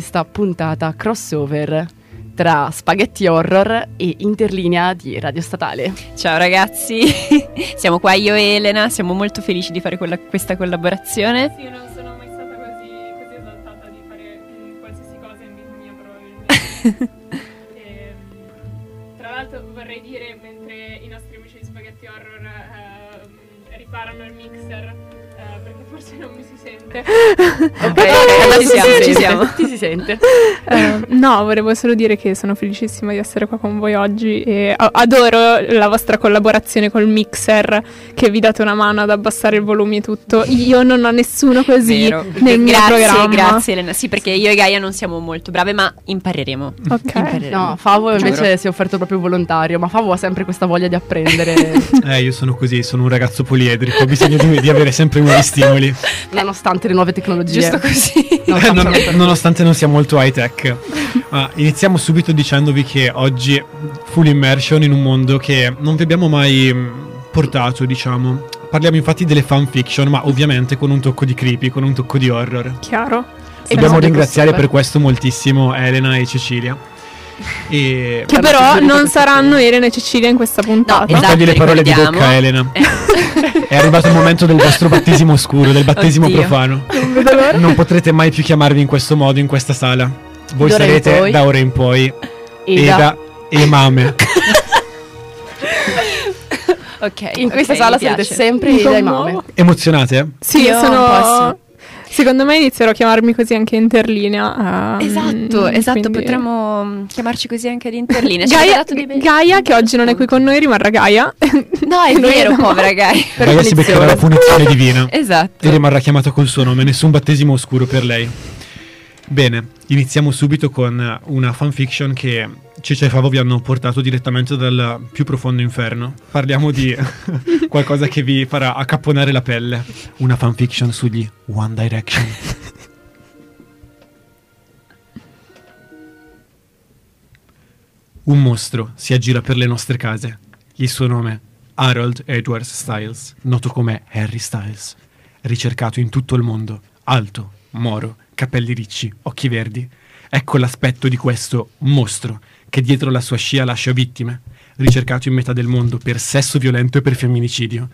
questa puntata crossover tra spaghetti horror e interlinea di Radio Statale. Ciao ragazzi, siamo qua io e Elena, siamo molto felici di fare quella, questa collaborazione. Sì, non sono mai stata così, così esaltata di fare mm, qualsiasi cosa in vita mia probabilmente. E, mm, tra l'altro vorrei dire, mentre i nostri amici di spaghetti horror ehm, riparano il mixer, eh, forse non mi si sente. Ok, ci adesso siamo, si ci siamo. Ti si sente? Eh, no, volevo solo dire che sono felicissima di essere qua con voi oggi e adoro la vostra collaborazione col mixer che vi date una mano ad abbassare il volume e tutto. Io non ho nessuno così Vero. nel mio grazie, programma. grazie Elena. Sì, perché io e Gaia non siamo molto brave, ma impareremo. Ok. Impareremo. No, Favo invece Giuro. si è offerto proprio volontario, ma Favo ha sempre questa voglia di apprendere, Eh, io sono così, sono un ragazzo poliedrico, ho bisogno di, di avere sempre nuovi stimoli. nonostante le nuove tecnologie. Giusto così. Non Eh, non- nonostante non sia molto high tech. Ma iniziamo subito dicendovi che oggi full immersion in un mondo che non vi abbiamo mai mh, portato, diciamo. Parliamo infatti delle fanfiction, ma ovviamente con un tocco di creepy, con un tocco di horror. Chiaro. Dobbiamo ringraziare per questo moltissimo Elena e Cecilia. E Che però non saranno. Elena e Cecilia in questa puntata. No, esatto, togli le parole di bocca, Elena. Eh. È arrivato il momento del vostro battesimo oscuro, del battesimo Oddio. profano. Non vedo l'ora. Non potrete mai più chiamarvi in questo modo in questa sala. Voi D'ora sarete da ora in poi Eda. Eda e Mame. Ok. In questa ok, sala sarete sempre Eda e. Mame. Emozionate? Sì, Io un po' sono... Secondo me inizierò a chiamarmi così anche interlinea. ehm, Esatto, esatto, quindi- potremmo mm, chiamarci così anche ad Interlinea. Gaia, bei- Gaia, che oggi non è qui con noi, rimarrà Gaia. No, è vero, povera Gaia. Per Gaia si beccherà la punizione divina Esatto. e rimarrà chiamata col suo nome, nessun battesimo oscuro per lei. Bene, iniziamo subito con una fanfiction che Cece e Favo vi hanno portato direttamente dal più profondo inferno. Parliamo di qualcosa che vi farà accapponare la pelle. Una fanfiction sugli One Direction. Un mostro si aggira per le nostre case. Il suo nome, Harold Edwards Styles, noto come Harry Styles. Ricercato in tutto il mondo, alto, moro, capelli ricci, occhi verdi. Ecco l'aspetto di questo mostro che dietro la sua scia lascia vittime, ricercato in metà del mondo per sesso violento e per femminicidio.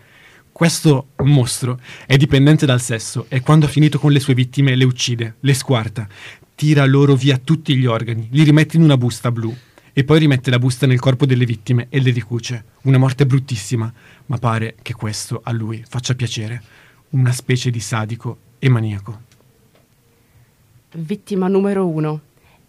Questo mostro è dipendente dal sesso e quando ha finito con le sue vittime le uccide, le squarta, tira loro via tutti gli organi, li rimette in una busta blu e poi rimette la busta nel corpo delle vittime e le ricuce. Una morte bruttissima, ma pare che questo a lui faccia piacere. Una specie di sadico e maniaco. Vittima numero uno.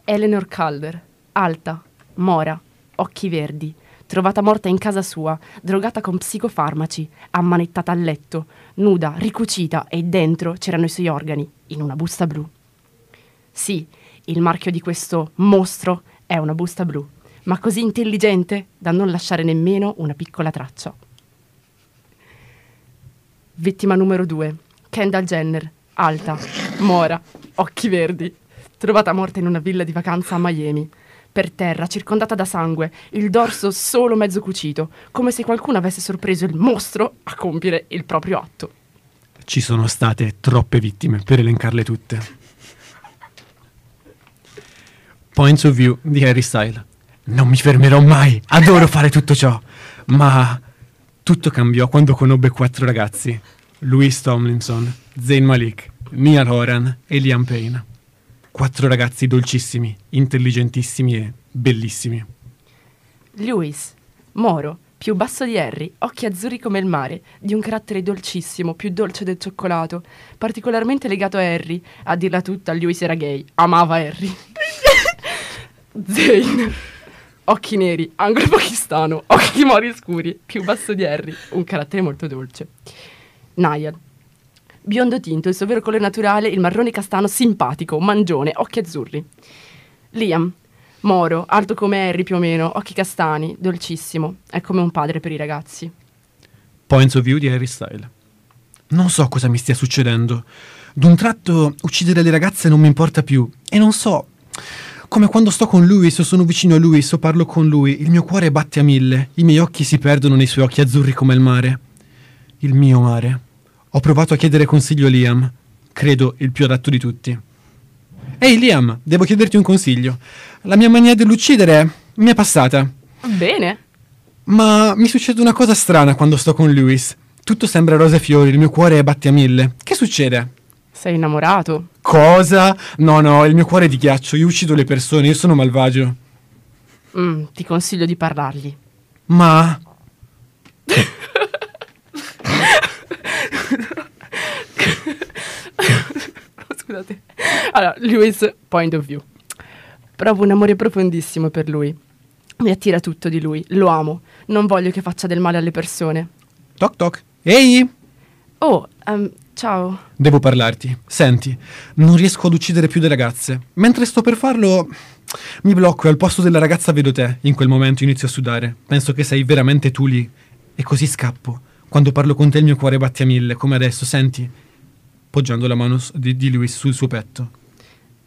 Eleanor Calder. Alta, mora, occhi verdi. Trovata morta in casa sua, drogata con psicofarmaci, ammanettata a letto, nuda, ricucita e dentro c'erano i suoi organi, in una busta blu. Sì, il marchio di questo mostro è una busta blu, ma così intelligente da non lasciare nemmeno una piccola traccia. Vittima numero 2. Kendall Jenner. Alta, mora, occhi verdi. Trovata morta in una villa di vacanza a Miami. Per terra, circondata da sangue, il dorso solo mezzo cucito, come se qualcuno avesse sorpreso il mostro a compiere il proprio atto. Ci sono state troppe vittime per elencarle tutte. Points of view di Harry Style. Non mi fermerò mai, adoro fare tutto ciò. Ma tutto cambiò quando conobbe quattro ragazzi. Louis Tomlinson, Zayn Malik, Niall Horan e Liam Payne. Quattro ragazzi dolcissimi, intelligentissimi e bellissimi. Lewis, moro, più basso di Harry, occhi azzurri come il mare, di un carattere dolcissimo, più dolce del cioccolato, particolarmente legato a Harry. A dirla tutta, Lewis era gay, amava Harry. Zayn, occhi neri, anglo-pakistano, occhi mori scuri, più basso di Harry, un carattere molto dolce. Niall, biondo tinto, il suo vero colore naturale, il marrone castano simpatico, mangione, occhi azzurri. Liam, moro, alto come Harry più o meno, occhi castani, dolcissimo, è come un padre per i ragazzi. Points of view di Harry Style. Non so cosa mi stia succedendo. D'un tratto uccidere le ragazze non mi importa più. E non so. Come quando sto con lui, o sono vicino a lui, o parlo con lui, il mio cuore batte a mille, i miei occhi si perdono nei suoi occhi azzurri come il mare. Il mio mare. Ho provato a chiedere consiglio a Liam, credo il più adatto di tutti. Ehi Liam, devo chiederti un consiglio. La mia mania dell'uccidere mi è passata. Bene. Ma mi succede una cosa strana quando sto con Lewis. Tutto sembra rose e fiori, il mio cuore batte a mille. Che succede? Sei innamorato? Cosa? No, no, il mio cuore è di ghiaccio, io uccido le persone, io sono malvagio. Mm, ti consiglio di parlargli. Ma... Scusate. Allora, Lewis, point of view. Provo un amore profondissimo per lui. Mi attira tutto di lui, lo amo. Non voglio che faccia del male alle persone. Toc toc. Ehi! Oh, ehm, ciao. Devo parlarti. Senti, non riesco ad uccidere più le ragazze. Mentre sto per farlo, mi blocco e al posto della ragazza vedo te. In quel momento inizio a sudare. Penso che sei veramente tu lì. E così scappo. Quando parlo con te il mio cuore batte a mille, come adesso, senti? Poggiando la mano di, di Luis sul suo petto.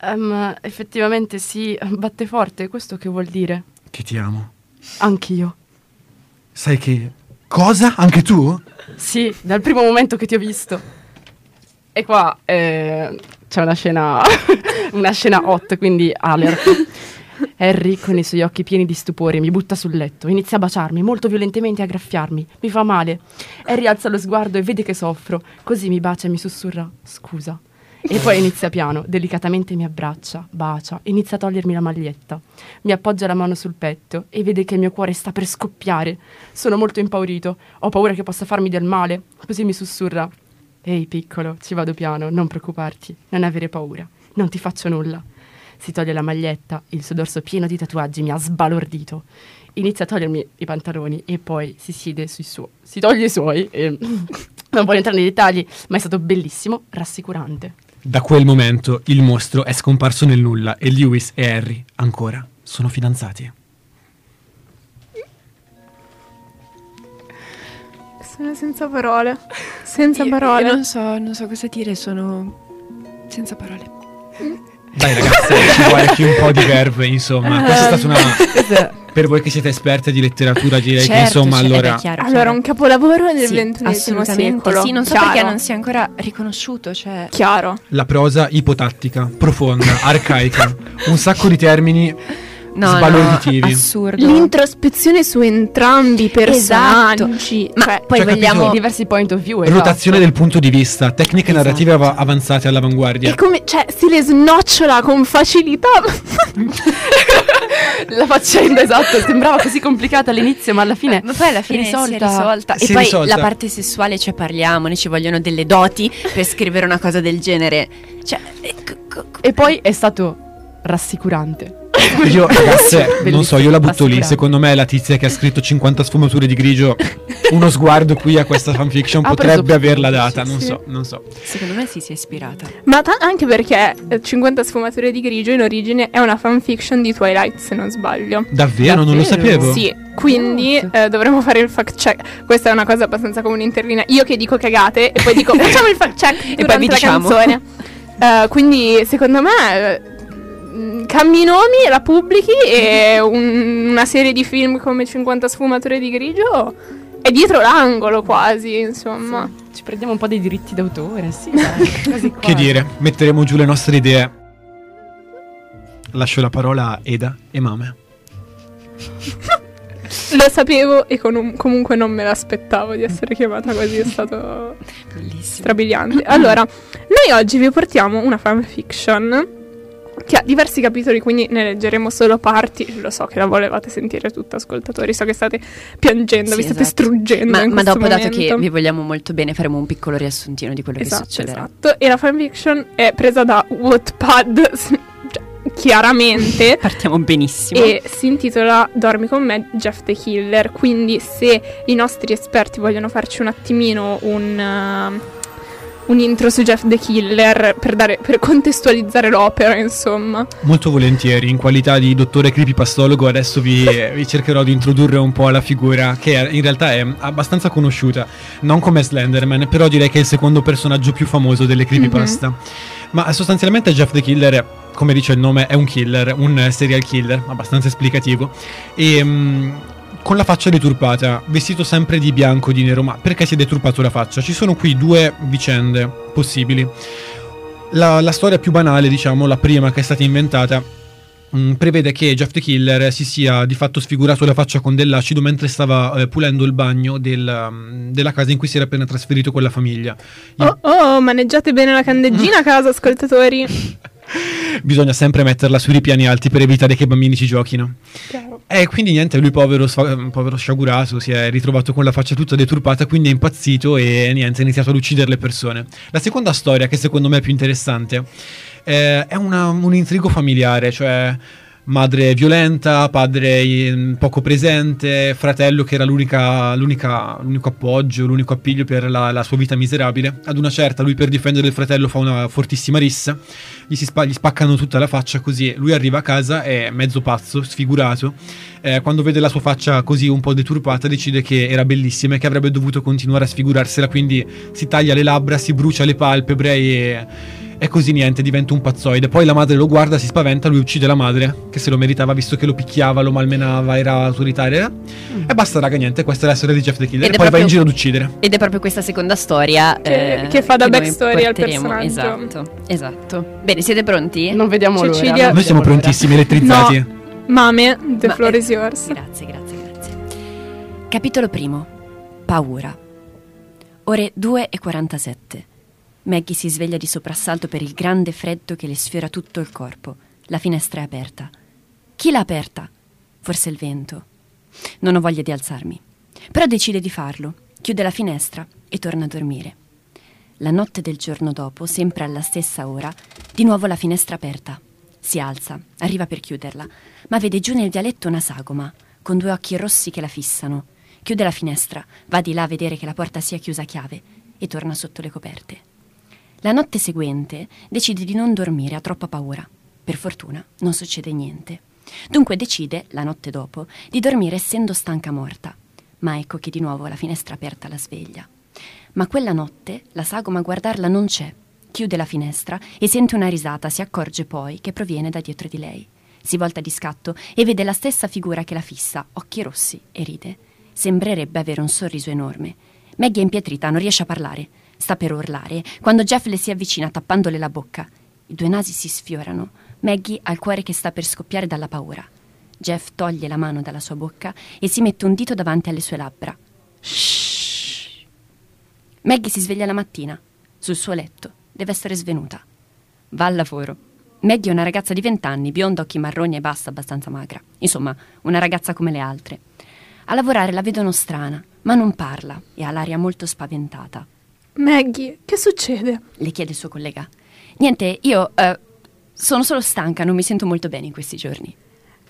Ehm, effettivamente sì, batte forte, questo che vuol dire? Che ti amo. Anch'io. Sai che... Cosa? Anche tu? Sì, dal primo momento che ti ho visto. E qua eh, c'è una scena, una scena hot, quindi alert. Harry, con i suoi occhi pieni di stupore, mi butta sul letto, inizia a baciarmi molto violentemente a graffiarmi. Mi fa male. Harry alza lo sguardo e vede che soffro. Così mi bacia e mi sussurra: Scusa. E poi inizia piano, delicatamente mi abbraccia, bacia, inizia a togliermi la maglietta. Mi appoggia la mano sul petto e vede che il mio cuore sta per scoppiare. Sono molto impaurito, ho paura che possa farmi del male. Così mi sussurra: Ehi piccolo, ci vado piano, non preoccuparti, non avere paura, non ti faccio nulla. Si toglie la maglietta, il suo dorso pieno di tatuaggi mi ha sbalordito. Inizia a togliermi i pantaloni e poi si siede sui suoi. Si toglie i suoi e non voglio entrare nei dettagli, ma è stato bellissimo, rassicurante. Da quel momento il mostro è scomparso nel nulla e Lewis e Harry ancora sono fidanzati. Sono senza parole. Senza Io- parole. io non so, non so cosa dire, sono senza parole. Dai ragazze, ci vuole anche un po' di verve, insomma. Questa è stata una... Per voi che siete esperte di letteratura direi che insomma cioè, allora... chiaro, Allora, chiaro. un capolavoro del Sì, XXI assolutamente secolo. Sì, non so Chiaro. perché non sia ancora riconosciuto, cioè Chiaro. La prosa ipotattica, profonda, arcaica, un sacco di termini no, sbalorditivi. no, assurdo. L'introspezione su entrambi i personaggi. Ma Cioè, poi Cioè, vogliamo capito? diversi point of view. esatto. Rotazione del punto di vista, tecniche Esatto. narrative av- avanzate all'avanguardia. e come, cioè, si le snocciola con facilità. La faccenda, esatto, sembrava così complicata all'inizio, ma alla fine ma poi alla fine risolta. si è risolta. Si e è poi risolta. la parte sessuale, cioè parliamone, ci vogliono delle doti per scrivere una cosa del genere. Cioè, eh, co- co- co- E poi è stato rassicurante. Io, ragazze, non so, io la butto lì. Secondo me la tizia che ha scritto 50 sfumature di grigio, uno sguardo qui a questa fanfiction potrebbe averla data. Non sì. so, non so. secondo me sì, si è ispirata. Ma ta- anche perché eh, 50 sfumature di grigio in origine è una fanfiction di Twilight, se non sbaglio. Davvero? Non lo Davvero? sapevo. Sì, quindi What? eh, dovremmo fare il fact check. Questa è una cosa abbastanza comune in Terrina. Io che dico cagate e poi dico facciamo il fact check poi durante vi la diciamo. canzone. Eh, quindi secondo me eh, mh, cambi i nomi, la pubblichi e un- una serie di film come 50 sfumature di grigio è dietro l'angolo quasi, insomma. Ci prendiamo un po' dei diritti d'autore, sì, dai, quasi Che dire, metteremo giù le nostre idee. Lascio la parola a Eda e Mame. Lo sapevo e con un- comunque non me l'aspettavo di essere chiamata così, è stato Bellissimo. strabiliante. Allora, noi oggi vi portiamo una fanfiction che ha diversi capitoli, quindi ne leggeremo solo parti. Lo so che la volevate sentire tutta, ascoltatori. So che state piangendo, Sì, vi state esatto. struggendo. Ma, ma dopo, dato che momento. vi vogliamo molto bene, faremo un piccolo riassuntino di quello che Esatto, succederà. esatto. E la fanfiction è presa da Wattpad, cioè, chiaramente. Partiamo benissimo. E si intitola Dormi con me, Jeff the Killer. Quindi, se i nostri esperti vogliono farci un attimino un, uh, un intro su Jeff the Killer per, dare, per contestualizzare l'opera, insomma. Molto volentieri, in qualità di dottore creepypastologo, adesso vi, vi cercherò di introdurre un po' la figura che in realtà è abbastanza conosciuta, non come Slenderman, però direi che è il secondo personaggio più famoso delle creepypasta. Ma sostanzialmente Jeff the Killer, come dice il nome, è un killer, un serial killer, abbastanza esplicativo, e mm, con la faccia deturpata, vestito sempre di bianco, di nero, ma perché si è deturpato la faccia? Ci sono qui due vicende possibili. La, la storia più banale, diciamo, la prima che è stata inventata, mh, prevede che Jeff the Killer si sia di fatto sfigurato la faccia con dell'acido mentre stava eh, pulendo il bagno del, um, della casa in cui si era appena trasferito con la famiglia. Oh, oh, maneggiate bene la candeggina a casa, ascoltatori. Bisogna sempre metterla sui ripiani alti per evitare che i bambini ci giochino. Chiaro. E quindi niente, lui povero, sfa- povero sciagurato si è ritrovato con la faccia tutta deturpata, quindi è impazzito e niente, ha iniziato ad uccidere le persone. La seconda storia, che secondo me è più interessante, eh, è una- un intrigo familiare, cioè madre violenta, padre eh, poco presente, fratello che era l'unica- l'unica- l'unico appoggio, l'unico appiglio per la, la sua vita miserabile. Ad una certa lui per difendere il fratello fa una fortissima rissa, gli, spa- gli spaccano tutta la faccia così, lui arriva a casa, è mezzo pazzo, sfigurato, eh, quando vede la sua faccia così un po' deturpata decide che era bellissima e che avrebbe dovuto continuare a sfigurarsela, quindi si taglia le labbra, si brucia le palpebre e... E così niente, diventa un pazzoide. Poi la madre lo guarda, si spaventa, lui uccide la madre, che se lo meritava visto che lo picchiava, lo malmenava, era autoritaria. E basta, raga, niente, questa è la storia di Jeff the Killer. Ed E poi va proprio- in giro ad uccidere. Ed è proprio questa seconda storia Che- eh, che fa da noi backstory al personaggio. Esatto, esatto. Bene, siete pronti? Non vediamo l'ora. Cecilia- non Noi Noi siamo l'ora. prontissimi, elettrizzati. Mame, the Ma- floor eh, is yours. Grazie, grazie, grazie. Capitolo primo. Paura. Ore 2 e 47. Maggie si sveglia di soprassalto per il grande freddo che le sfiora tutto il corpo. La finestra è aperta. Chi l'ha aperta? Forse il vento. Non ho voglia di alzarmi. Però decide di farlo. Chiude la finestra e torna a dormire. La notte del giorno dopo, sempre alla stessa ora, di nuovo la finestra aperta. Si alza, arriva per chiuderla, ma vede giù nel vialetto una sagoma, con due occhi rossi che la fissano. Chiude la finestra, va di là a vedere che la porta sia chiusa a chiave e torna sotto le coperte. La notte seguente decide di non dormire, ha troppa paura. Per fortuna non succede niente. Dunque decide, la notte dopo, di dormire essendo stanca morta. Ma ecco che di nuovo la finestra aperta la sveglia. Ma quella notte la sagoma a guardarla non c'è. Chiude la finestra e sente una risata, si accorge poi che proviene da dietro di lei. Si volta di scatto e vede la stessa figura che la fissa, occhi rossi, e ride. Sembrerebbe avere un sorriso enorme. Maggie è impietrita, non riesce a parlare. Sta per urlare, quando Jeff le si avvicina tappandole la bocca. I due nasi si sfiorano. Maggie ha il cuore che sta per scoppiare dalla paura. Jeff toglie la mano dalla sua bocca e si mette un dito davanti alle sue labbra. Shh. Maggie si sveglia la mattina, sul suo letto. Deve essere svenuta. Va al lavoro. Maggie è una ragazza di 20 anni, bionda, occhi marroni e bassa, abbastanza magra. Insomma, una ragazza come le altre. A lavorare la vedono strana, ma non parla e ha l'aria molto spaventata. Maggie, che succede? Le chiede il suo collega. Niente, io eh, sono solo stanca, non mi sento molto bene in questi giorni.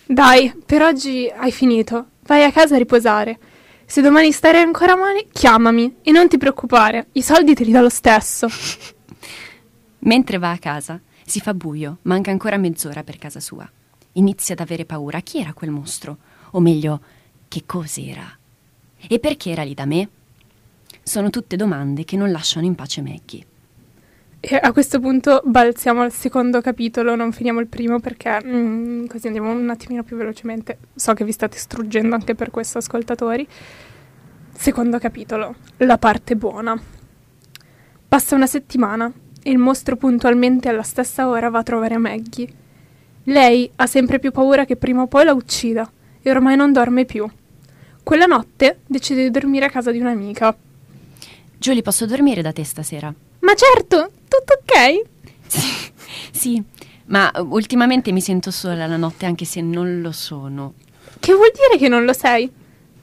Dai, per oggi hai finito. Vai a casa a riposare. Se domani starai ancora male, chiamami e non ti preoccupare, i soldi te li do lo stesso. Mentre va a casa, si fa buio, manca ancora mezz'ora per casa sua. Inizia ad avere paura. Chi era quel mostro? O meglio, che cos'era? E perché era lì da me? Sono tutte domande che non lasciano in pace Maggie. E a questo punto balziamo al secondo capitolo, non finiamo il primo perché mm, così andiamo un attimino più velocemente. So che vi state struggendo anche per questo, ascoltatori. Secondo capitolo, la parte buona. Passa una settimana e il mostro puntualmente alla stessa ora va a trovare Maggie. Lei ha sempre più paura che prima o poi la uccida e ormai non dorme più. Quella notte decide di dormire a casa di un'amica. Giulie, posso dormire da te stasera? Ma certo, tutto ok? Sì, ma uh, ultimamente mi sento sola la notte anche se non lo sono. Che vuol dire che non lo sei?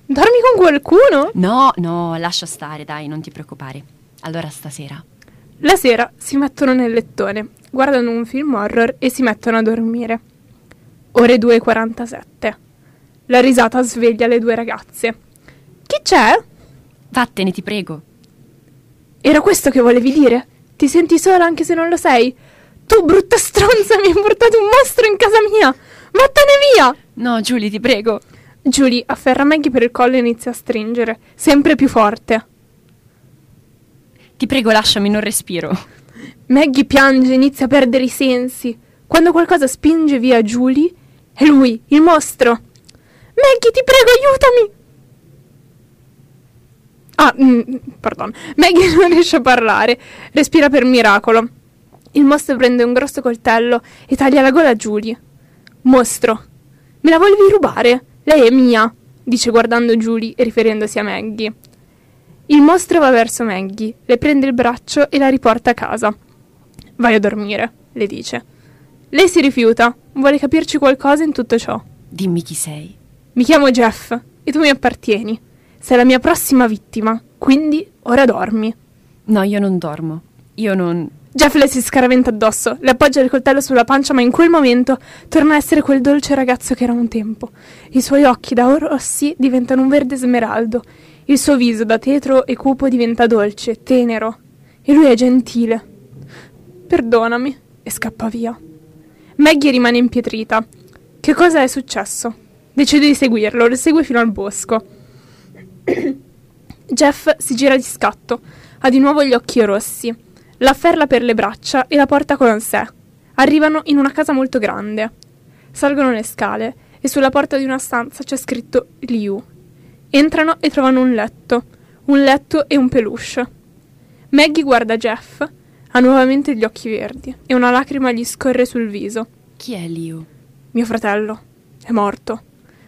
Dormi con qualcuno? No, no, lascia stare, dai, non ti preoccupare. Allora stasera. La sera si mettono nel lettone, guardano un film horror e si mettono a dormire. Ore 2.47. La risata sveglia le due ragazze. Chi c'è? Vattene, ti prego. Era questo che volevi dire? Ti senti sola anche se non lo sei? Tu, brutta stronza, mi hai portato un mostro in casa mia! Vattene via! No, Giulie, ti prego. Julie afferra Maggie per il collo e inizia a stringere, sempre più forte. Ti prego, lasciami, non respiro. Maggie piange, inizia a perdere i sensi. Quando qualcosa spinge via Julie, è lui, il mostro. Maggie, ti prego, aiutami! Ah, mm, pardon. Maggie non riesce a parlare. Respira per miracolo. Il mostro prende un grosso coltello e taglia la gola a Julie. Mostro, me la volevi rubare? Lei è mia, dice guardando Julie e riferendosi a Maggie. Il mostro va verso Maggie, le prende il braccio e la riporta a casa. Vai a dormire, le dice. Lei si rifiuta, vuole capirci qualcosa in tutto ciò. Dimmi chi sei. Mi chiamo Jeff e tu mi appartieni. Sei la mia prossima vittima, quindi ora dormi. No, io non dormo. Io non... Jeff le si scaraventa addosso, le appoggia il coltello sulla pancia, ma in quel momento torna a essere quel dolce ragazzo che era un tempo. I suoi occhi da rossi diventano un verde smeraldo, il suo viso da tetro e cupo diventa dolce, tenero, e lui è gentile. Perdonami, e scappa via. Maggie rimane impietrita. Che cosa è successo? Decide di seguirlo, lo segue fino al bosco. Jeff si gira di scatto, ha di nuovo gli occhi rossi. La afferra per le braccia e la porta con sé. Arrivano in una casa molto grande. Salgono le scale e sulla porta di una stanza c'è scritto Liu. Entrano e trovano un letto, un letto e un peluche. Maggie guarda Jeff, ha nuovamente gli occhi verdi e una lacrima gli scorre sul viso. Chi è Liu? Mio fratello è morto.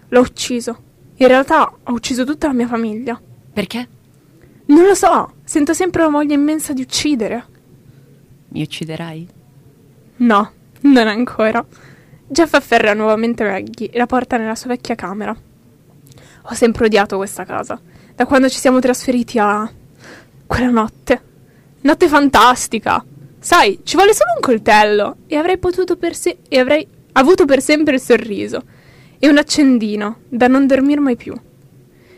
L'ho ucciso. In realtà ho ucciso tutta la mia famiglia. Perché? Non lo so, sento sempre la voglia immensa di uccidere. Mi ucciderai? No, non ancora. Jeff afferra nuovamente Maggie e la porta nella sua vecchia camera. Ho sempre odiato questa casa, da quando ci siamo trasferiti a... quella notte. Notte fantastica! Sai, ci vuole solo un coltello e avrei potuto per se... e avrei avuto per sempre il sorriso. E un accendino, da non dormire mai più.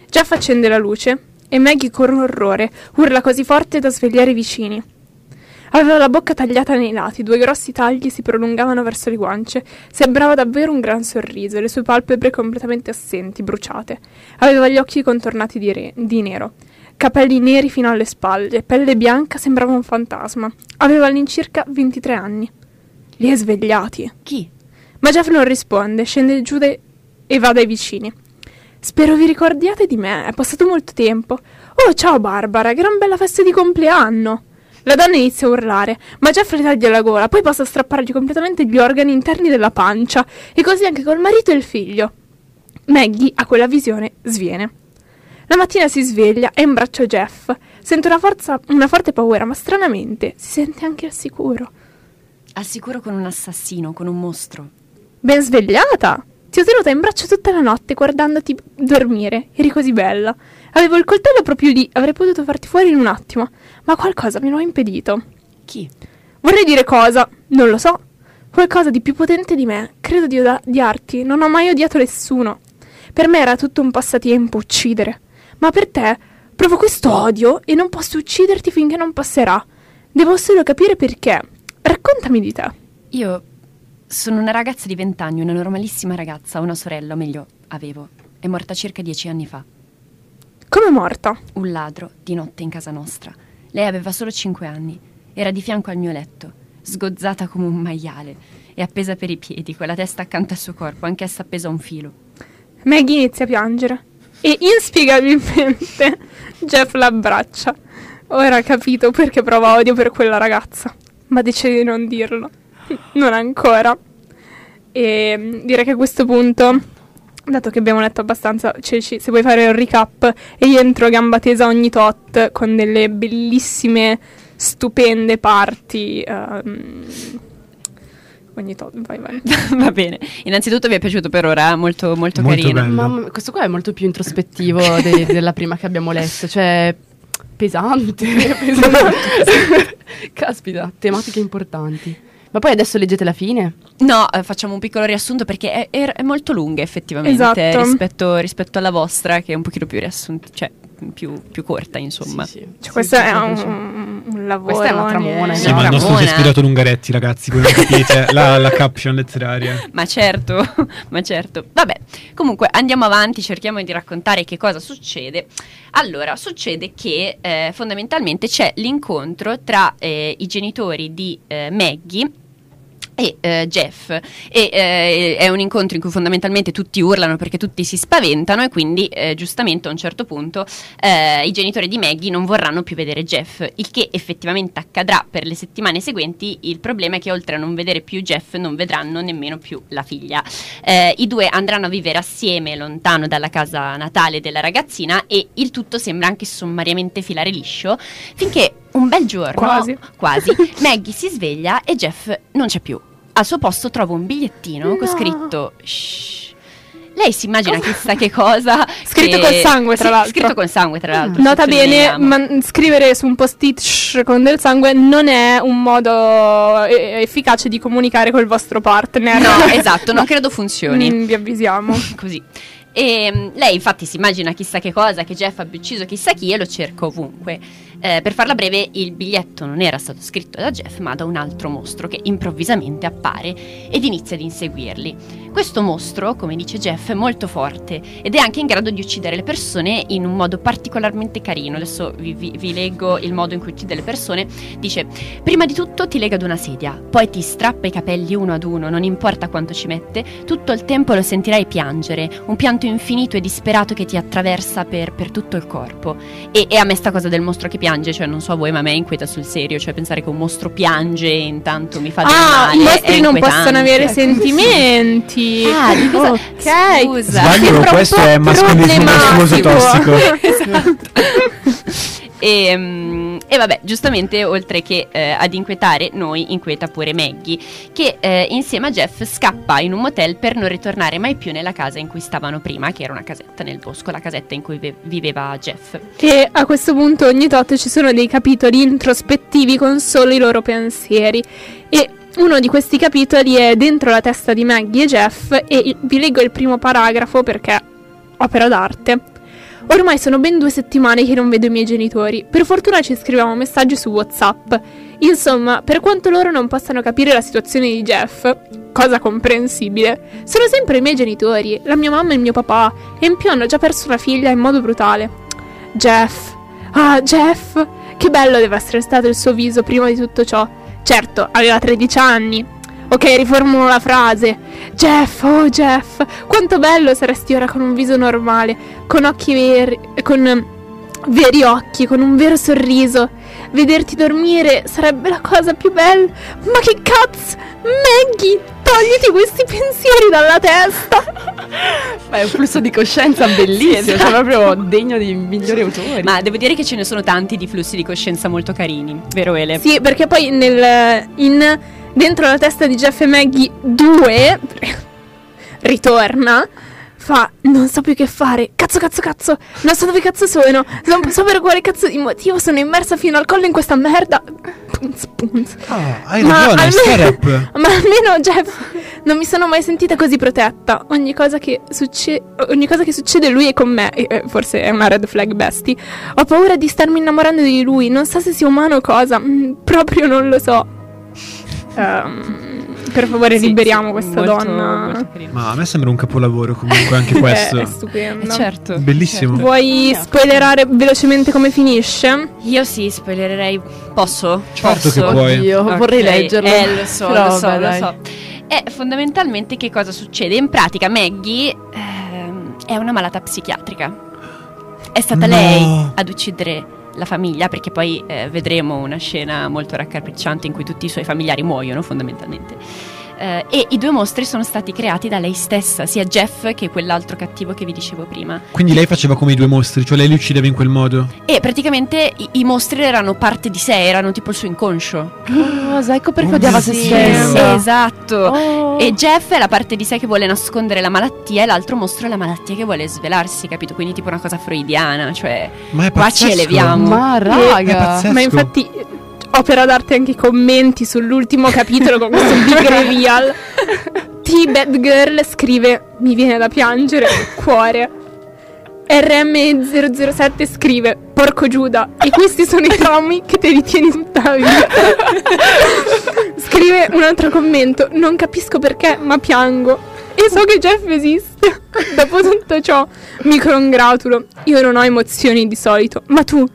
Jeff accende la luce e Maggie con orrore urla così forte da svegliare i vicini. Aveva la bocca tagliata nei lati, due grossi tagli si prolungavano verso le guance. Sembrava davvero un gran sorriso, le sue palpebre completamente assenti, bruciate. Aveva gli occhi contornati di, re- di nero, capelli neri fino alle spalle, pelle bianca, sembrava un fantasma. Aveva all'incirca 23 anni. Li hai svegliati. Chi? Ma Jeff non risponde, scende giù de- e va dai vicini. Spero vi ricordiate di me, è passato molto tempo. Oh, ciao Barbara, gran bella festa di compleanno. La donna inizia a urlare, ma Jeff le taglia la gola, poi passa a strappargli completamente gli organi interni della pancia, e così anche col marito e il figlio. Maggie, a quella visione, sviene. La mattina si sveglia e imbraccia Jeff. Sente una, forza, una forte paura, ma stranamente si sente anche al sicuro. Al sicuro con un assassino, con un mostro. Ben svegliata! Ti ho tenuta in braccio tutta la notte guardandoti dormire. Eri così bella. Avevo il coltello proprio lì, avrei potuto farti fuori in un attimo, ma qualcosa me lo ha impedito. Chi? Vorrei dire cosa, non lo so. Qualcosa di più potente di me. Credo di odiarti, non ho mai odiato nessuno. Per me era tutto un passatempo uccidere. Ma per te provo questo odio e non posso ucciderti finché non passerà. Devo solo capire perché. Raccontami di te. Io sono una ragazza di vent'anni, una normalissima ragazza, una sorella, o meglio, avevo. È morta circa dieci anni fa. Come è morta? Un ladro, di notte in casa nostra. Lei aveva solo cinque anni. Era di fianco al mio letto, sgozzata come un maiale e appesa per i piedi, con la testa accanto al suo corpo, anch'essa appesa a un filo. Maggie inizia a piangere e inspiegabilmente Jeff l'abbraccia. Ora ha capito perché prova odio per quella ragazza, ma decide di non dirlo. Non ancora. E mm, direi che a questo punto, dato che abbiamo letto abbastanza, Ceci, se vuoi fare un recap, e io entro a gamba tesa ogni tot con delle bellissime, stupende parti. ehm, ogni tot, vai, vai. Va bene. Innanzitutto vi è piaciuto per ora, molto, molto, Molto carino. mia, questo qua è molto più introspettivo de- della prima che abbiamo letto, cioè pesante. pesante. Caspita, tematiche importanti. Ma poi adesso leggete la fine? No, eh, facciamo un piccolo riassunto perché è, è- è molto lunga effettivamente Esatto. rispetto, rispetto alla vostra che è un pochino più riassunta, cioè più, più corta insomma. Sì, sì. Cioè, Sì, questo sì, è un, un lavoro. Questa è una tramona, Sì, No, ma il nostro si è ispirato Ungaretti, ragazzi, come capite, la, la caption letteraria. Ma certo, ma certo. Vabbè, comunque andiamo avanti, cerchiamo di raccontare che cosa succede. Allora, succede che eh, fondamentalmente c'è l'incontro tra eh, i genitori di eh, Maggie e eh, Jeff. E eh, è un incontro in cui fondamentalmente tutti urlano perché tutti si spaventano e quindi eh, giustamente a un certo punto eh, i genitori di Maggie non vorranno più vedere Jeff il che effettivamente accadrà per le settimane seguenti. Il problema è che oltre a non vedere più Jeff non vedranno nemmeno più la figlia. Eh, i due andranno a vivere assieme lontano dalla casa natale della ragazzina e il tutto sembra anche sommariamente filare liscio finché un bel giorno Quasi. quasi Maggie si sveglia e Jeff non c'è più. Al suo posto trova un bigliettino con No. scritto Shh. Lei si immagina chissà che cosa. Scritto che- col sangue, tra Sì, l'altro. Scritto col sangue, tra l'altro. Nota bene, ma scrivere su un post-it shh con del sangue non è un modo eh, efficace di comunicare col vostro partner. No, esatto, non credo funzioni. Mm, vi avvisiamo. Così. E mm, lei infatti si immagina chissà che cosa, che Jeff abbia ucciso chissà chi e lo cerca ovunque. Eh, per farla breve, il biglietto non era stato scritto da Jeff, ma da un altro mostro che improvvisamente appare ed inizia ad inseguirli. Questo mostro, come dice Jeff, è molto forte ed è anche in grado di uccidere le persone in un modo particolarmente carino. Adesso vi, vi- vi leggo il modo in cui uccide le persone. Dice: Prima di tutto ti lega ad una sedia, poi ti strappa i capelli uno ad uno, non importa quanto ci mette, tutto il tempo lo sentirai piangere, un pianto infinito e disperato che ti attraversa per, per tutto il corpo. E, e a me sta cosa del mostro che piange, cioè non so voi, ma a me inquieta sul serio, cioè pensare che un mostro piange e intanto mi fa del Ah, male. i mostri non possono avere sentimenti. Ah, di cosa- Ok. Scusa. Sbaglio, questo è mascolismo mostruoso problematico. E, mm, e vabbè, giustamente, oltre che eh, ad inquietare noi, inquieta pure Maggie, che eh, insieme a Jeff scappa in un motel per non ritornare mai più nella casa in cui stavano prima, che era una casetta nel bosco, la casetta in cui ve- viveva Jeff. E a questo punto ogni tot ci sono dei capitoli introspettivi con solo i loro pensieri. E uno di questi capitoli è dentro la testa di Maggie e Jeff e vi leggo il primo paragrafo perché opera d'arte. Ormai sono ben due settimane che non vedo i miei genitori. Per fortuna ci scriviamo messaggi su WhatsApp. Insomma, per quanto loro non possano capire la situazione di Jeff, cosa comprensibile, sono sempre i miei genitori, la mia mamma e il mio papà, e in più hanno già perso una figlia in modo brutale. Jeff. Ah, Jeff. Che bello deve essere stato il suo viso prima di tutto ciò. Certo, aveva 13 anni. Ok, riformulo la frase. Jeff, oh Jeff, quanto bello saresti ora con un viso normale, con occhi veri, con eh, veri occhi, con un vero sorriso. Vederti dormire sarebbe la cosa più bella. Ma che cazzo! Maggie, togliti questi pensieri dalla testa. Beh, è un flusso di coscienza bellissimo, cioè proprio degno di migliori autori. Ma devo dire che ce ne sono tanti di flussi di coscienza molto carini, vero Ele? Sì, perché poi nel, in, dentro la testa di Jeff e Maggie 2 ritorna. Fa, non so più che fare. Cazzo, cazzo, cazzo. Non so dove cazzo sono. Non so per quale cazzo di motivo sono immersa fino al collo in questa merda. Punz, punz. Ah, hai Ma ragione, almeno-. Ma almeno, Jeff, non mi sono mai sentita così protetta. Ogni cosa che, succe- ogni cosa che succede lui è con me. Eh, forse è una red flag bestie. Ho paura di starmi innamorando di lui. Non so se sia umano o cosa. Mm, proprio non lo so. Ehm, per favore, Sì, liberiamo sì, questa molto- donna. molto. Ma a me sembra un capolavoro comunque anche questo. è stupenda. Eh, certo. Bellissimo. Vuoi spoilerare velocemente come finisce? Io sì, spoilererei. Posso? Certo Posso? che puoi. Io Ok, vorrei leggerlo. Eh, lo so, Però lo so, vabbè, lo dai. so. E fondamentalmente che cosa succede? In pratica Maggie ehm, è una malata psichiatrica. È stata No. lei ad uccidere la famiglia, perché poi eh, vedremo una scena molto raccapricciante in cui tutti i suoi familiari muoiono fondamentalmente. Eh, e i due mostri sono stati creati da lei stessa, sia Jeff che quell'altro cattivo che vi dicevo prima. Quindi lei faceva come i due mostri, cioè lei li uccideva in quel modo. E praticamente i, i mostri erano parte di sé, erano tipo il suo inconscio. Cosa? Ecco perché Oh odiava mio se stessa. Esatto. Oh. E Jeff è la parte di sé che vuole nascondere la malattia e l'altro mostro è la malattia che vuole svelarsi, capito? Quindi tipo una cosa freudiana, cioè Ma è Qua ci eleviamo. Ma È raga. pazzesco. Ma infatti opera d'arte anche i commenti sull'ultimo capitolo con questo big reveal. T-Bad Girl scrive Mi viene da piangere, cuore. RM007 scrive Porco Giuda E questi sono i traumi che ti ritieni tutta la vita Scrive un altro commento Non capisco perché ma piango E so che Jeff esiste Dopo tutto ciò mi congratulo Io non ho emozioni di solito Ma tu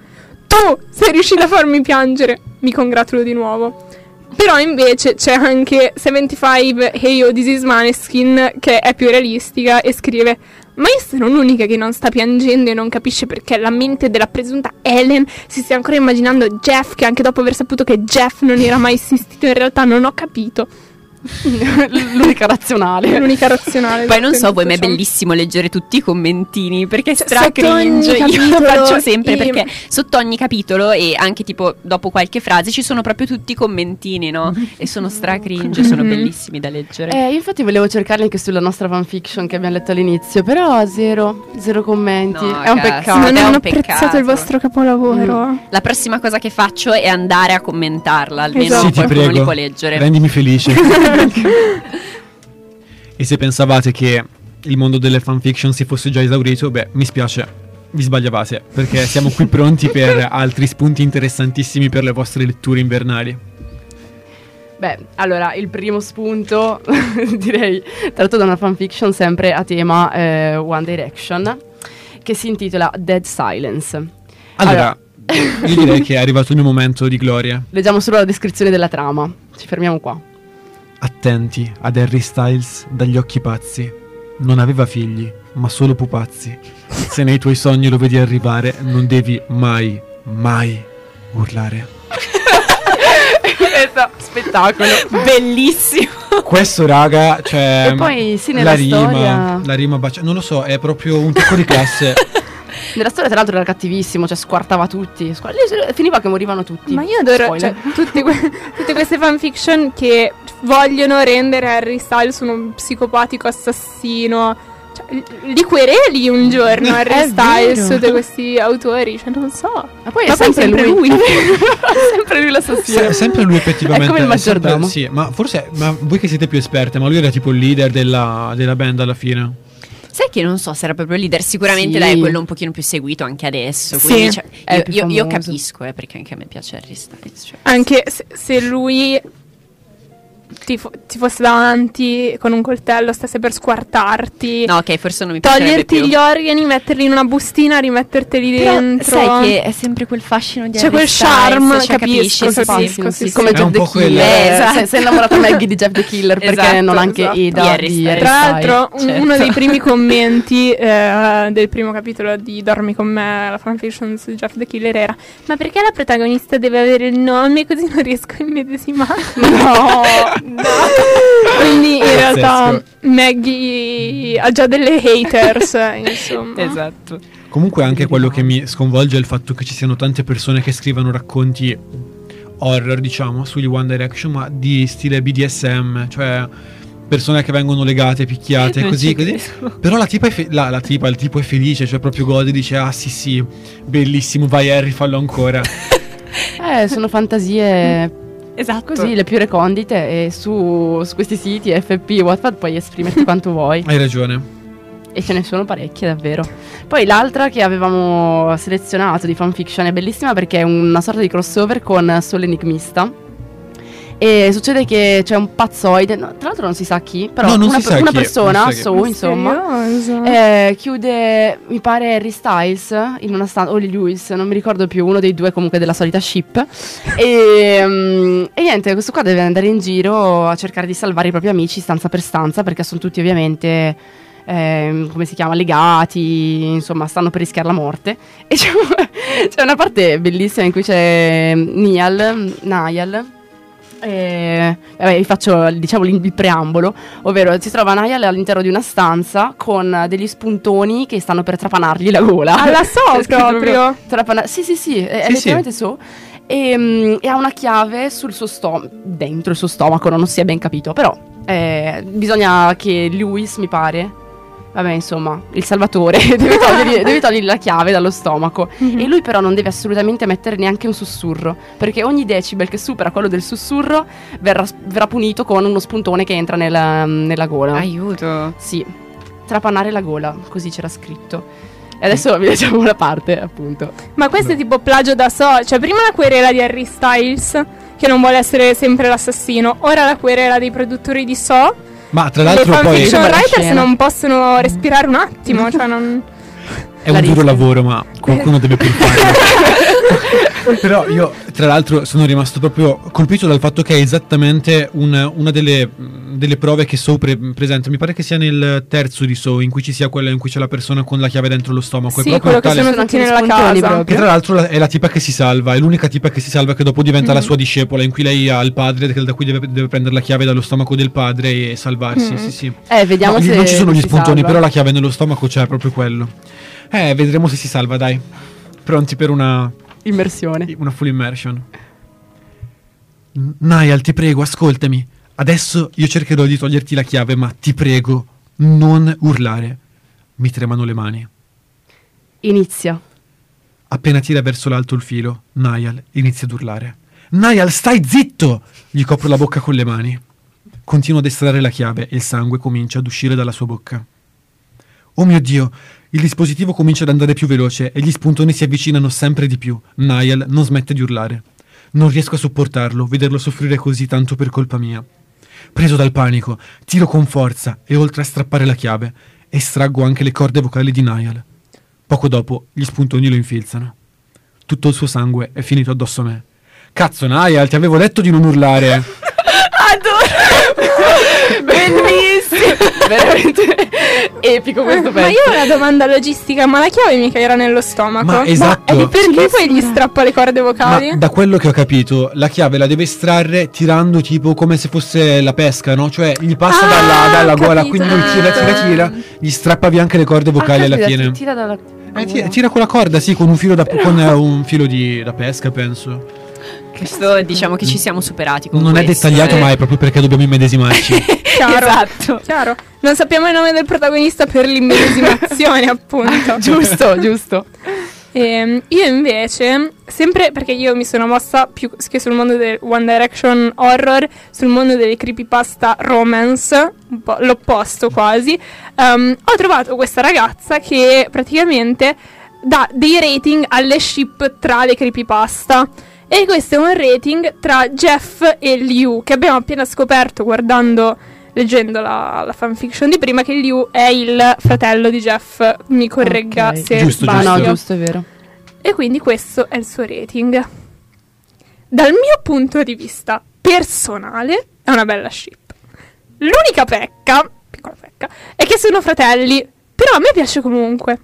tu sei riuscita a farmi piangere. Mi congratulo di nuovo. Per Però invece c'è anche 75 Hey Yo This Is Maneskin che è più realistica e scrive ma io sono l'unica che non sta piangendo e non capisce perché la mente della presunta Ellen si stia ancora immaginando Jeff che anche dopo aver saputo che Jeff non era mai esistito in realtà non ho capito. L'unica razionale. L'unica razionale. Poi non so, voi ma è bellissimo leggere tutti i commentini perché è Cioè, stra sotto ogni cringe. Io lo capitolo faccio sempre e- perché sotto ogni capitolo e anche tipo dopo qualche frase ci sono proprio tutti i commentini, no? E sono stra cringe, sono Mhm. bellissimi da leggere. Eh, io infatti volevo cercarli anche sulla nostra fanfiction che abbiamo letto all'inizio, però zero, zero commenti. No, è un cazzo. peccato. non è hanno un apprezzato peccato. il vostro capolavoro. La prossima cosa che faccio è andare a commentarla, almeno Esatto. Sì, ti qualcuno li può leggere. Rendimi felice. e se pensavate che il mondo delle fanfiction si fosse già esaurito, beh, mi spiace. Vi sbagliavate, perché siamo qui pronti per altri spunti interessantissimi per le vostre letture invernali. Beh, allora, il primo spunto, direi, tratto da una fanfiction sempre a tema eh, One Direction, che si intitola Dead Silence. Allora, io direi che è arrivato il mio momento di gloria. Leggiamo solo la descrizione della trama. Ci fermiamo qua. Attenti ad Harry Styles dagli occhi pazzi. Non aveva figli, ma solo pupazzi. Se nei tuoi sogni lo vedi arrivare, non devi mai, mai urlare. Spettacolo. Bellissimo. Questo, raga, cioè. E poi, sì, la nella rima, storia- la rima bacia- Non lo so, è proprio un tocco di classe. Nella storia, tra l'altro, era cattivissimo, cioè squartava tutti. Finiva che morivano tutti. Ma io adoro cioè, tutte, que- tutte queste fanfiction che vogliono rendere Harry Styles uno psicopatico assassino. Cioè, li- li quereli un giorno Harry Styles, tutti questi autori, cioè non so. Ma poi è Ma sempre, sempre lui. lui. sempre lui l'assassino. Se- sempre lui effettivamente. È come il è sempre- maggiordomo. sì, ma forse. Ma voi che siete più esperte, ma lui era tipo il leader della, della band alla fine. Sai che non so se era proprio il leader, sicuramente Sì. dai, è quello un pochino più seguito anche adesso. Sì, cioè, io, io- io capisco, eh, perché anche a me piace Harry Styles. Cioè. Anche se, se lui ti, fo- ti fosse davanti con un coltello, stesse per squartarti, No, ok, forse non mi piacerebbe toglierti più. gli organi, metterli in una bustina, rimetterteli Però dentro. sai che è sempre quel fascino di C'è Harry quel Styles, charm, cioè, capisco, capisci, sì, capisco, sì. sì, come Jeff the Killer. Eh, esatto. Sei, sei innamorata Maggie di Jeff the Killer perché Esatto, non anche esatto. Eda Di Harry di Styles. Harry Tra Styles. l'altro, un- certo. uno dei primi commenti eh, del primo capitolo di Dormi con me, la fanfiction su Jeff the Killer era Ma perché la protagonista deve avere il nome così non riesco a immedesimare? No, Quindi in Pazzesco. realtà Maggie ha già delle haters, insomma. Esatto. Comunque anche quello che mi sconvolge è il fatto che ci siano tante persone che scrivano racconti horror, diciamo, sugli One Direction, ma di stile BDSM, cioè persone che vengono legate, picchiate, Non così, così. Però la tipa, è fe- la, la tipa, il tipo è felice, cioè proprio gode, dice ah sì sì, bellissimo, vai Harry, fallo ancora. eh, sono fantasie Esatto. così, le più recondite e su, su questi siti FP, Wattpad puoi esprimerti quanto vuoi Hai ragione. e ce ne sono parecchie davvero. Poi l'altra che avevamo selezionato di fanfiction è bellissima perché è una sorta di crossover con Soul Enigmista. E succede che c'è un pazzoide, no, tra l'altro non si sa chi, però No, una, si sa una chi persona, so insomma. Eh, chiude, mi pare Harry Styles in una stanza, o Lewis, non mi ricordo più, uno dei due comunque della solita ship. e, mm, e niente, questo qua deve andare in giro a cercare di salvare i propri amici stanza per stanza, perché sono tutti ovviamente, ehm, come si chiama, legati, insomma, stanno per rischiare la morte. E c'è, c'è una parte bellissima in cui c'è Niall, Niall. E, vabbè, vi faccio diciamo il preambolo, ovvero si trova Niall all'interno di una stanza con degli spuntoni che stanno per trapanargli la gola. Alla so C'è scritto proprio. trapana- sì, sì, sì, è, Sì, letteralmente so. E, mm, e ha una chiave sul suo stomaco, dentro il suo stomaco, non si è ben capito, però eh, bisogna che Lewis, mi pare, vabbè insomma, il salvatore, deve togliergli, deve togliergli la chiave dallo stomaco. Mhm. E lui però non deve assolutamente mettere neanche un sussurro, perché ogni decibel che supera quello del sussurro verrà, verrà punito con uno spuntone che entra nella, nella gola. Aiuto. Sì, trapanare la gola, così c'era scritto. E adesso vi leggiamo la parte, appunto. Ma questo è tipo plagio da so. Cioè, prima la querela di Harry Styles, che non vuole essere sempre l'assassino. Ora la querela dei produttori di So. Ma tra Le l'altro poi fanfiction Sembra la writers non possono respirare un attimo. cioè, non. è un duro lavoro, ma qualcuno deve pur farlo. Però io, tra l'altro, sono rimasto proprio colpito dal fatto che è esattamente un- una delle, delle prove che So pre- presenta. Mi pare che sia nel terzo di So, in cui ci sia quella in cui c'è la persona con la chiave dentro lo stomaco. Sì, è proprio quello che tale. sono Sono tutti anche nella casa. proprio. Che tra l'altro la- è la tipa che si salva, è l'unica tipa che si salva che dopo diventa la sua discepola, in cui lei ha il padre, che- da cui deve, deve prendere la chiave dallo stomaco del padre e salvarsi. Mm. Sì, sì. Eh, vediamo No, se non ci sono gli spuntoni, salva. però la chiave nello stomaco c'è proprio quello. Eh, vedremo se si salva, dai. Pronti per una, Immersione. una full immersion. Niall, ti prego, ascoltami. Adesso io cercherò di toglierti la chiave, ma ti prego, non urlare. Mi tremano le mani. Inizia. Appena tira verso l'alto il filo, Niall inizia ad urlare. Niall, stai zitto! Gli copro la bocca con le mani. Continuo ad estrarre la chiave e il sangue comincia ad uscire dalla sua bocca. Oh mio Dio! Il dispositivo comincia ad andare più veloce e gli spuntoni si avvicinano sempre di più. Niall non smette di urlare. Non riesco a sopportarlo, vederlo soffrire così tanto per colpa mia. Preso dal panico, tiro con forza e oltre a strappare la chiave, estraggo anche le corde vocali di Niall. Poco dopo gli spuntoni lo infilzano. Tutto il suo sangue è finito addosso a me. Cazzo, Niall, ti avevo detto di non urlare. Bellissimo! Veramente epico questo Ma pezzo. io ho una domanda logistica, ma la chiave mica era nello stomaco? Ma esatto. e perché poi gli strappa le corde vocali? Ma da quello che ho capito, la chiave la deve estrarre tirando tipo come se fosse la pesca, no? Cioè gli passa Ah, dalla, dalla gola, quindi lui tira, tira, tira, gli strappa via anche le corde vocali Ah, alla fine. ti Tira dalla... Eh, tira, tira con la corda, sì, con un filo da, con eh, un filo di, da pesca, penso. Questo diciamo che ci siamo superati con Non è questo, dettagliato, eh. ma è proprio perché dobbiamo immedesimarci. Chiaro. Esatto. Chiaro. Non sappiamo il nome del protagonista per l'immedesimazione, appunto. giusto, giusto. Ehm, io invece, sempre perché io mi sono mossa più che sul mondo del One Direction horror, sul mondo delle creepypasta romance, un po' l'opposto quasi, ehm, ho trovato questa ragazza che praticamente dà dei rating alle ship tra le creepypasta. E questo è un rating tra Jeff e Liu, che abbiamo appena scoperto guardando, leggendo la, la fanfiction di prima, che Liu è il fratello di Jeff. Mi corregga Ok. se Giusto, sbaglio. no, giusto, è vero. E quindi questo è il suo rating. Dal mio punto di vista personale, è una bella ship. L'unica pecca, piccola pecca, è che sono fratelli. Però a me piace comunque.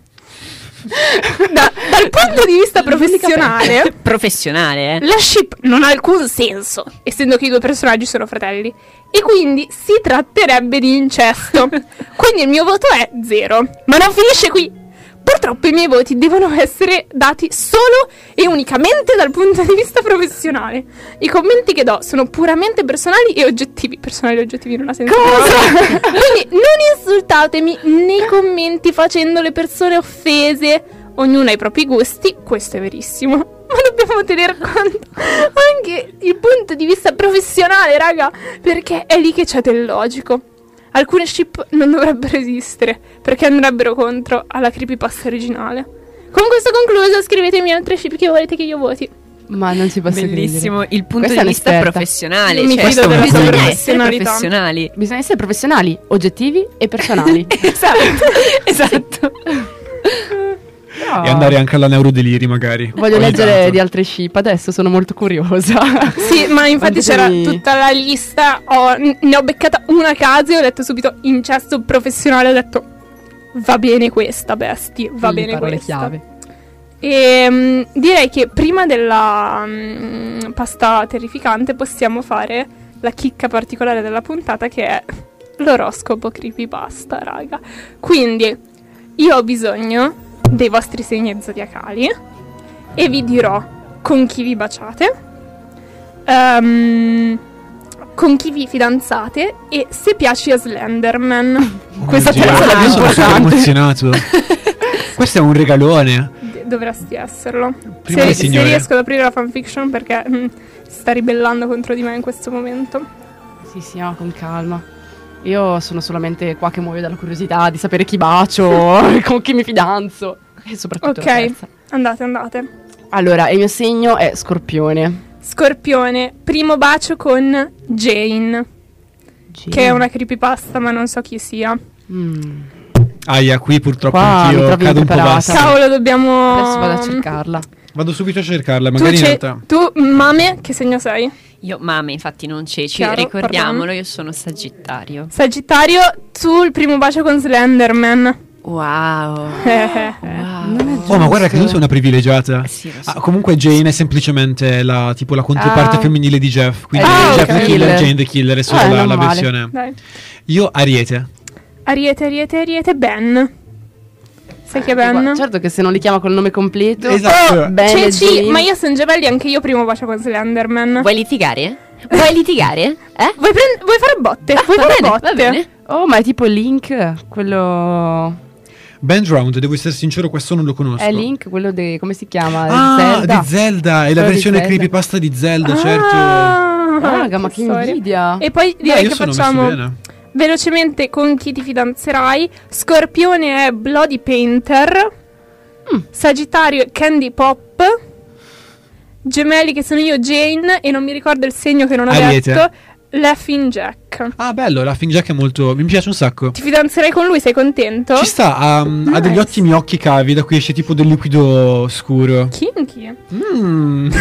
Da- dal punto di vista professionale, Professionale, eh. la ship non ha alcun senso, essendo che i due personaggi sono fratelli. E quindi si tratterebbe di incesto. quindi il mio voto è zero. Ma non finisce qui. Purtroppo i miei voti devono essere dati solo e unicamente dal punto di vista professionale. I commenti che do sono puramente personali e oggettivi. Personali e oggettivi non ha senso. Quindi non insultatemi nei commenti facendo le persone offese. Ognuno ha i propri gusti, questo è verissimo. Ma dobbiamo tener conto anche il punto di vista professionale, raga, perché è lì che c'è del logico. Alcune ship non dovrebbero esistere perché andrebbero contro alla creepypasta originale. Con questo concluso, scrivetemi altre ship che volete che io voti. Ma non ci posso Bellissimo, il punto Questa di vista un'esperta. professionale. Io mi cioè, fido della bisogna professionalità. professionali. credere. Bisogna essere professionali, oggettivi e personali. esatto, esatto. E andare anche alla neurodeliri, magari. Voglio leggere tanto. di altre ship, adesso sono molto curiosa. Sì, ma infatti c'era Fatemi- tutta la lista. ho- ne ho beccata una a caso e ho detto subito incesto professionale. Ho detto va bene questa, bestie, va Sì, bene questa. chiave. E mm, direi che prima della mm, pasta terrificante possiamo fare la chicca particolare della puntata che è l'oroscopo creepypasta, raga. Quindi io ho bisogno dei vostri segni zodiacali e vi dirò con chi vi baciate, ehm, con chi vi fidanzate e se piaci a Slenderman. Questa Oddio, terza è la io sono importante. emozionato. Questo è un regalone. D- Dovresti esserlo. Prima Se, se riesco ad aprire la fanfiction perché mm, si sta ribellando contro di me in questo momento. Sì, sì, no, con calma. Io sono solamente qua che muoio dalla curiosità di sapere chi bacio, con chi mi fidanzo. E soprattutto la Ok, terza. andate, andate. Allora, il mio segno è scorpione. Scorpione, primo bacio con Jane, che è una creepypasta ma non so chi sia. Mm. Aia, qui purtroppo Qua anch'io cado un po' basso. Cavolo, dobbiamo... Adesso vado a cercarla. Vado subito a cercarla, Tu, magari in ce- realtà. tu, mame, che segno sei? Io, mame, infatti non ceci, Chiaro, ricordiamolo, pardon. io sono Sagittario. Sagittario, tu il primo bacio con Slenderman. Wow. Eh, wow. Oh, ma guarda che tu sei una privilegiata. Sì, lo so. Ah, comunque Jane è semplicemente la, tipo, la controparte Ah. femminile di Jeff. Quindi Ah, Jeff ok. the Killer, Jane the Killer è solo Ah, la, la versione. Dai. Io Ariete. Ariete, Ariete, Ariete, Ben. Sai che è Ben? Guarda, Certo che se non li chiama col nome completo. Esatto. Oh, bene, Ceci, ma io sono gemelli, anche io primo bacio con Slenderman. Vuoi litigare? Vuoi litigare? Eh? Vuoi, prend- vuoi fare botte? Vuoi va fare bene, botte? va bene. Oh, ma è tipo Link, quello... Band Round, devo essere sincero, questo non lo conosco. È Link, quello di... come si chiama? Ah, Zelda. di Zelda, è la Quello di versione Zelda. creepypasta di Zelda, certo. Ah, Raga, ma che invidia. E poi Dai, direi io che sono facciamo messo bene. velocemente con chi ti fidanzerai. Scorpione è Bloody Painter. Mm. Sagittario è Candy Pop. Gemelli che sono io Jane e non mi ricordo il segno che non ho Ariete. detto. Laughing Jack. Ah, bello, la Jack è molto... mi piace un sacco. Ti fidanzerai con lui, sei contento? Ci sta, ha, ha degli Nice. ottimi occhi cavi da cui esce tipo del liquido scuro. Kinky. Mm.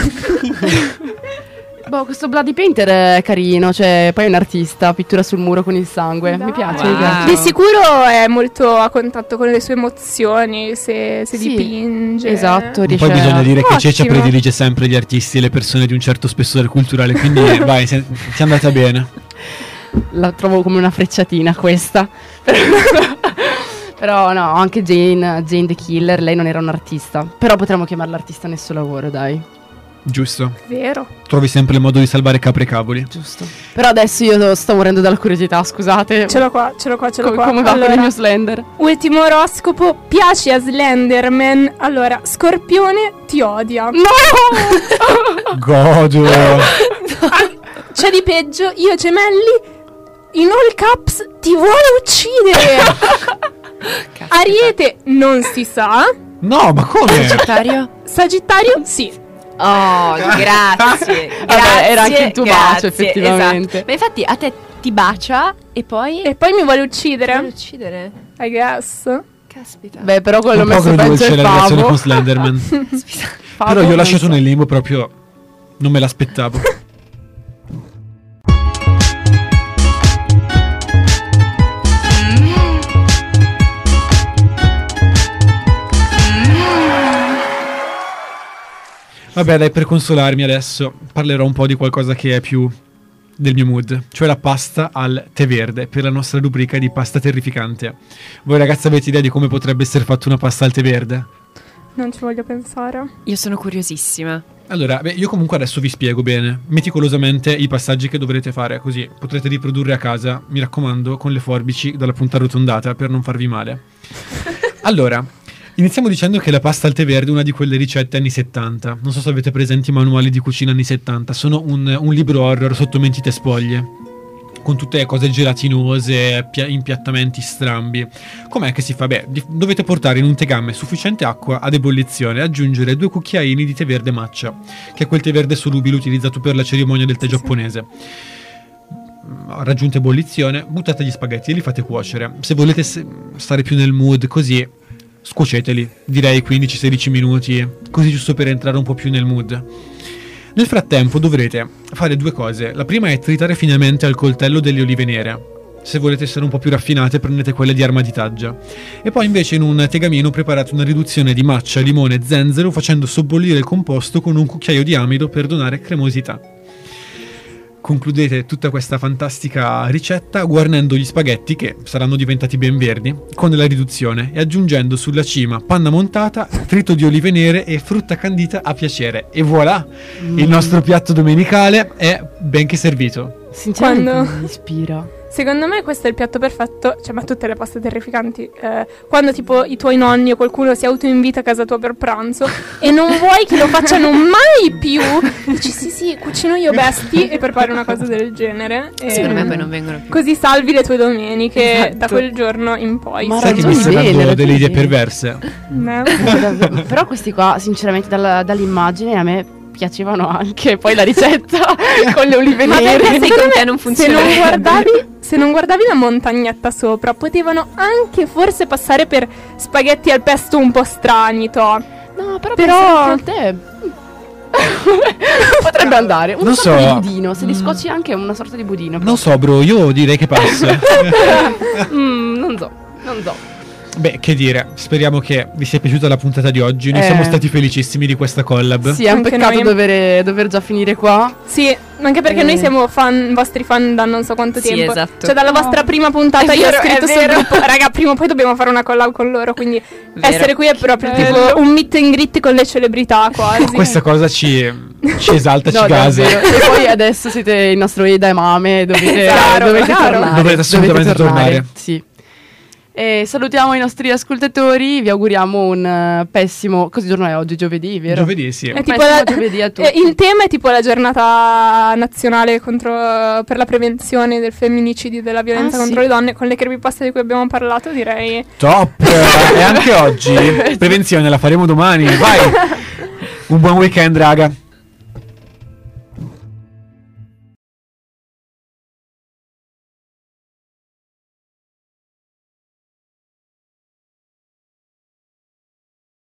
Boh, questo Bloody Painter è carino, cioè, poi è un artista, pittura sul muro con il sangue. Mi Dai. piace, Wow. mi piace. Di sicuro è molto a contatto con le sue emozioni, se, se Sì, dipinge. Esatto, E riesce Poi bisogna dire che Ceccia Ottimo. predilige sempre gli artisti e le persone di un certo spessore culturale, quindi vai, ti è andata bene. La trovo come una frecciatina questa. Però no, anche Jane, Jane the Killer, lei non era un artista. Però potremmo chiamarla artista nel suo lavoro, dai. Giusto. Vero. Trovi sempre il modo di salvare capre e cavoli. Giusto. Però adesso io sto morendo dalla curiosità, scusate. Ce l'ho qua, ce l'ho qua, ce l'ho Co- qua. come va con Allora, il mio Slender? Ultimo oroscopo, piace a Slenderman. Allora, Scorpione ti odia. No! Godo. C'è di peggio, io gemelli in all caps ti vuole uccidere. Ariete non si sa. No, ma come? Sagittario? Sagittario sì. Oh, grazie. Vabbè, era grazie, anche il tuo grazie, bacio, effettivamente. esatto. Ma infatti a te ti bacia e poi... E poi mi vuole Vuole uccidere. uccidere. I guess. Caspita. Beh, però quello Un po' messo peggio agrodolce è la relazione con Slenderman. Però io ho lasciato nel limbo proprio... Non me l'aspettavo. Vabbè, dai, per consolarmi adesso parlerò un po' di qualcosa che è più del mio mood, cioè la pasta al tè verde per la nostra rubrica di pasta terrificante. Voi ragazzi avete idea di come potrebbe essere fatta una pasta al tè verde? Non ci voglio pensare. Io sono curiosissima. Allora, beh, io comunque adesso vi spiego bene, meticolosamente, i passaggi che dovrete fare, così potrete riprodurre a casa, mi raccomando, con le forbici dalla punta arrotondata per non farvi male. Allora, iniziamo dicendo che la pasta al tè verde è una di quelle ricette anni 70. Non so se avete presenti i manuali di cucina anni 70, sono un, un libro horror sotto mentite spoglie. Con tutte le cose gelatinose, pia- impiattamenti strambi. Com'è che si fa? Beh, di- dovete portare in un tegame sufficiente acqua ad ebollizione e aggiungere due cucchiaini di tè verde matcha, che è quel tè verde solubile utilizzato per la cerimonia del tè giapponese. Mm, Raggiunta ebollizione, buttate gli spaghetti e li fate cuocere. Se volete se- stare più nel mood così, scuoceteli, direi 15-16 minuti, così giusto per entrare un po' più nel mood. Nel frattempo dovrete fare due cose. La prima è tritare finemente al coltello delle olive nere. Se volete essere un po' più raffinate, prendete quelle di armaditaggia. E poi invece in un tegamino preparate una riduzione di maccia, limone e zenzero facendo sobbollire il composto con un cucchiaio di amido per donare cremosità. Concludete tutta questa fantastica ricetta guarnendo gli spaghetti, che saranno diventati ben verdi, con la riduzione e aggiungendo sulla cima panna montata, trito di olive nere e frutta candita a piacere. E voilà! Il nostro piatto domenicale è ben che servito. Sinceramente Quando- mi ispira. Secondo me questo è il piatto perfetto, cioè ma tutte le paste terrificanti, eh, quando tipo i tuoi nonni o qualcuno si autoinvita a casa tua per pranzo e non vuoi che lo facciano mai più, dici sì sì, cucino io besti e prepari una cosa del genere. e Secondo me poi non vengono più. Così salvi le tue domeniche Esatto. da quel giorno in poi. Ma Sai che mi stai dando ragioni delle idee perverse? Eh. Però questi qua, sinceramente, dalla- dall'immagine a me piacevano anche. Poi la ricetta con le olive Ma nere. perché Sai secondo con me te non se funziona. non, guardavi, se non guardavi la montagnetta sopra, potevano anche forse passare per spaghetti al pesto un po' strani, to. No, però, Però- te potrebbe andare. Una Non sorta so. di budino, se li Mm. scocci anche una sorta di budino. Non so, bro, io direi che passa. Mm, non so, non so. Beh, che dire, speriamo che vi sia piaciuta la puntata di oggi. Noi Eh. siamo stati felicissimi di questa collab. Sì, è un Anche peccato noi. dover, dover già finire qua. Sì, anche perché Eh. noi siamo fan, vostri fan da non so quanto Sì, tempo. esatto. Cioè, dalla No. vostra prima puntata È io vero, ho scritto sul gruppo. Raga, prima o poi dobbiamo fare una collab con loro. Quindi Vero. essere qui è proprio bello. tipo un meet and greet con le celebrità quasi. Questa cosa ci, ci esalta, No, ci gasa. E poi adesso siete il nostro Eda e Mame, dovete, Chiaro, dovete tornare. Dovete assolutamente tornare. Sì. E salutiamo i nostri ascoltatori, vi auguriamo un eh, pessimo... Cosa giorno è oggi? Giovedì, vero? Giovedì, sì. È Un tipo la- giovedì a tutti. Eh, il tema è tipo la giornata nazionale contro- per la prevenzione del femminicidio e della violenza Ah, contro sì. le donne. Con le creepypasta di cui abbiamo parlato, direi. Top! e anche oggi. Prevenzione, la faremo domani. Vai! Un buon weekend, raga.